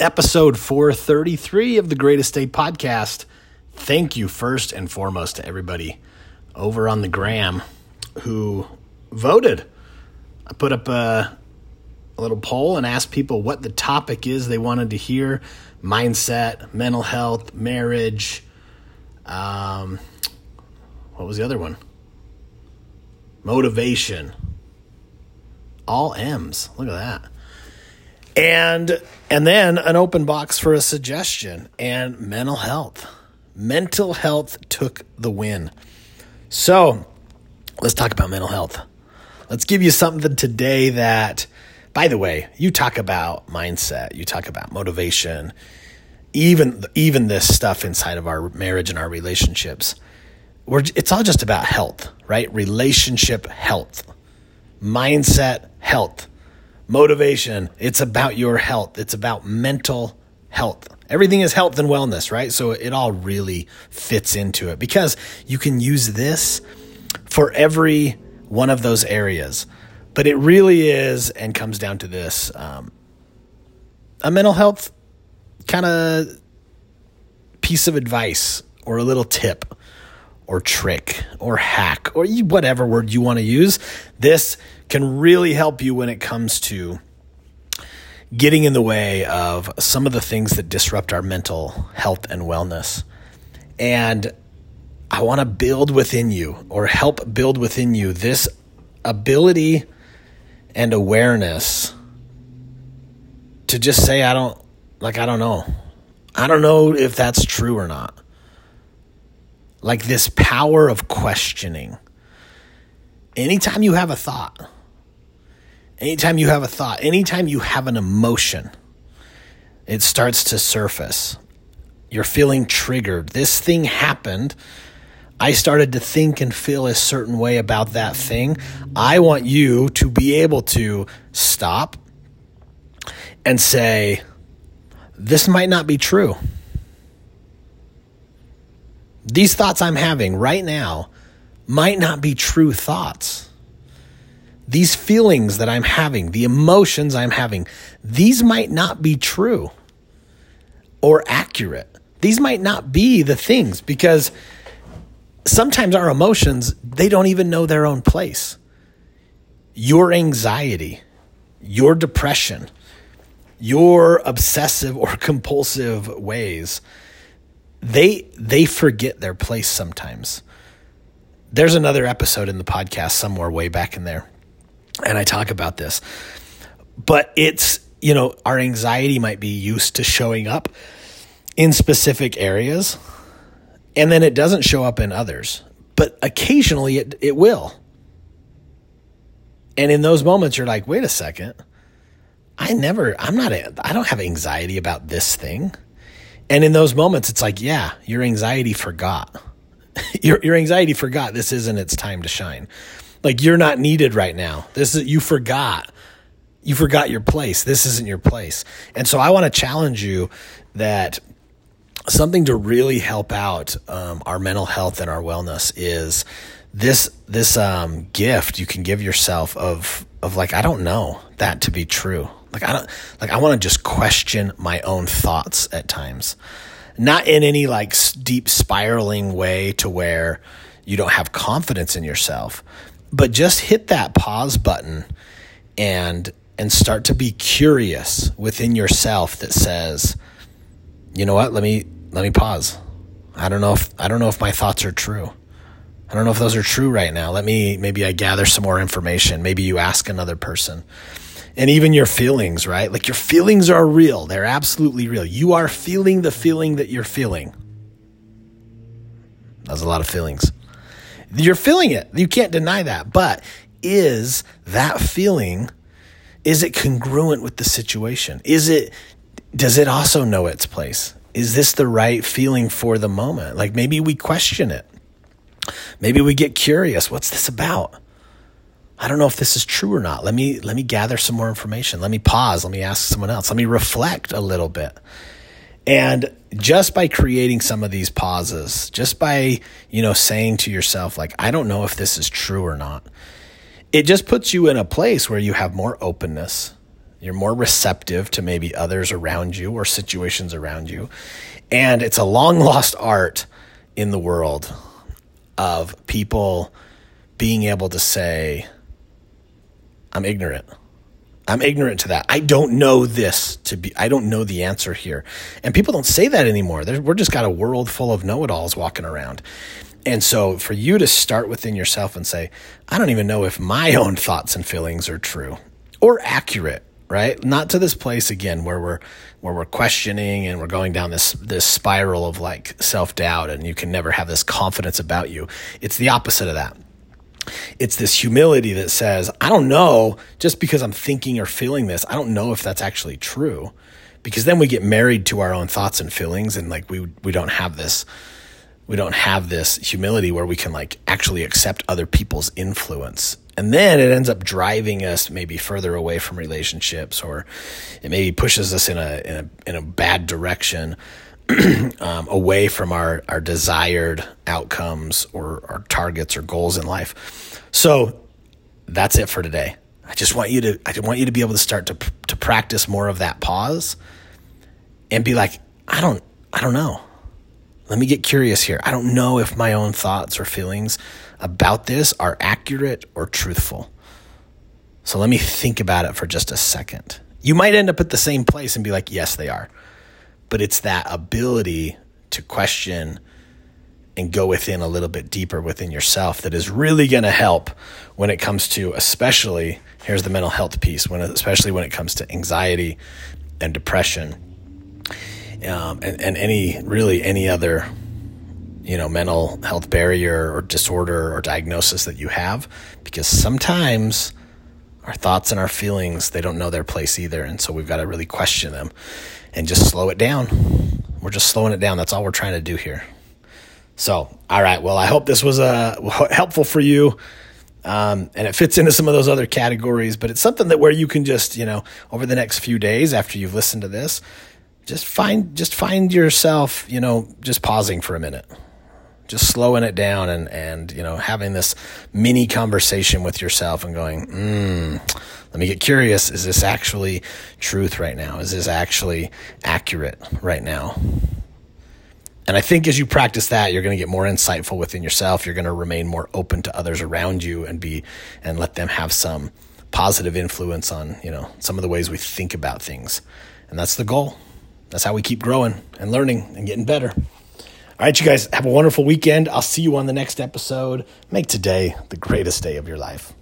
episode 433 of the Greatest Day podcast. Thank you first and foremost to everybody over on the gram who voted. I put up a, a little poll and asked people what the topic is they wanted to hear mindset, mental health, marriage. Um, what was the other one? Motivation. All M's. Look at that. And and then an open box for a suggestion and mental health. Mental health took the win. So, let's talk about mental health. Let's give you something today that by the way, you talk about mindset, you talk about motivation, even even this stuff inside of our marriage and our relationships. We're, it's all just about health, right? Relationship health, mindset health, motivation. It's about your health. It's about mental health. Everything is health and wellness, right? So it all really fits into it because you can use this for every one of those areas. But it really is and comes down to this um, a mental health kind of piece of advice or a little tip or trick or hack or whatever word you want to use. This can really help you when it comes to getting in the way of some of the things that disrupt our mental health and wellness. And I want to build within you or help build within you this ability and awareness to just say, I don't, like, I don't know. I don't know if that's true or not. Like this power of questioning. Anytime you have a thought, anytime you have a thought, anytime you have an emotion, it starts to surface. You're feeling triggered. This thing happened. I started to think and feel a certain way about that thing. I want you to be able to stop and say, This might not be true. These thoughts I'm having right now might not be true thoughts. These feelings that I'm having, the emotions I'm having, these might not be true or accurate. These might not be the things because sometimes our emotions, they don't even know their own place. Your anxiety, your depression, your obsessive or compulsive ways they they forget their place sometimes. There's another episode in the podcast somewhere way back in there, and I talk about this. But it's you know our anxiety might be used to showing up in specific areas, and then it doesn't show up in others. But occasionally it it will. And in those moments, you're like, wait a second. I never, I'm not, I don't have anxiety about this thing. And in those moments, it's like, yeah, your anxiety forgot. your, your anxiety forgot this isn't its time to shine. Like you're not needed right now. This is, you forgot. You forgot your place. This isn't your place. And so I want to challenge you that something to really help out um, our mental health and our wellness is this this um, gift you can give yourself of of like I don't know that to be true. Like I don't like I want to just question my own thoughts at times. Not in any like deep spiraling way to where you don't have confidence in yourself, but just hit that pause button and and start to be curious within yourself that says, "You know what? Let me let me pause. I don't know if I don't know if my thoughts are true. I don't know if those are true right now. Let me maybe I gather some more information. Maybe you ask another person and even your feelings, right? Like your feelings are real. They're absolutely real. You are feeling the feeling that you're feeling. That's a lot of feelings. You're feeling it. You can't deny that. But is that feeling is it congruent with the situation? Is it does it also know its place? Is this the right feeling for the moment? Like maybe we question it. Maybe we get curious. What's this about? I don't know if this is true or not. Let me let me gather some more information. Let me pause. Let me ask someone else. Let me reflect a little bit. And just by creating some of these pauses, just by, you know, saying to yourself like I don't know if this is true or not. It just puts you in a place where you have more openness. You're more receptive to maybe others around you or situations around you. And it's a long lost art in the world of people being able to say, I'm ignorant. I'm ignorant to that. I don't know this to be, I don't know the answer here. And people don't say that anymore. We're just got a world full of know it alls walking around. And so for you to start within yourself and say, I don't even know if my own thoughts and feelings are true or accurate, right? Not to this place again where we're where we're questioning and we're going down this this spiral of like self-doubt and you can never have this confidence about you. It's the opposite of that. It's this humility that says, I don't know just because I'm thinking or feeling this, I don't know if that's actually true. Because then we get married to our own thoughts and feelings and like we we don't have this we don't have this humility where we can like actually accept other people's influence. And then it ends up driving us maybe further away from relationships or it maybe pushes us in a in a in a bad direction um, away from our our desired outcomes or our targets or goals in life. So that's it for today. I just want you to I want you to be able to start to to practice more of that pause and be like, I don't I don't know. Let me get curious here. I don't know if my own thoughts or feelings about this are accurate or truthful. So let me think about it for just a second. You might end up at the same place and be like, yes, they are. But it's that ability to question and go within a little bit deeper within yourself that is really going to help when it comes to, especially, here's the mental health piece, when, especially when it comes to anxiety and depression um, and, and any really any other you know mental health barrier or disorder or diagnosis that you have because sometimes our thoughts and our feelings they don't know their place either and so we've got to really question them and just slow it down. We're just slowing it down. That's all we're trying to do here. So all right. Well i hope this was uh, helpful for you. Um, and it fits into some of those other categories but it's something that where you can just you know over the next few days after you've listened to this just find just find yourself, you know, just pausing for a minute. Just slowing it down and and you know, having this mini conversation with yourself and going, mm, let me get curious, is this actually truth right now? Is this actually accurate right now? And I think as you practice that, you're going to get more insightful within yourself. You're going to remain more open to others around you and be and let them have some positive influence on, you know, some of the ways we think about things. And that's the goal that's how we keep growing and learning and getting better. All right, you guys have a wonderful weekend. I'll see you on the next episode. Make today the greatest day of your life.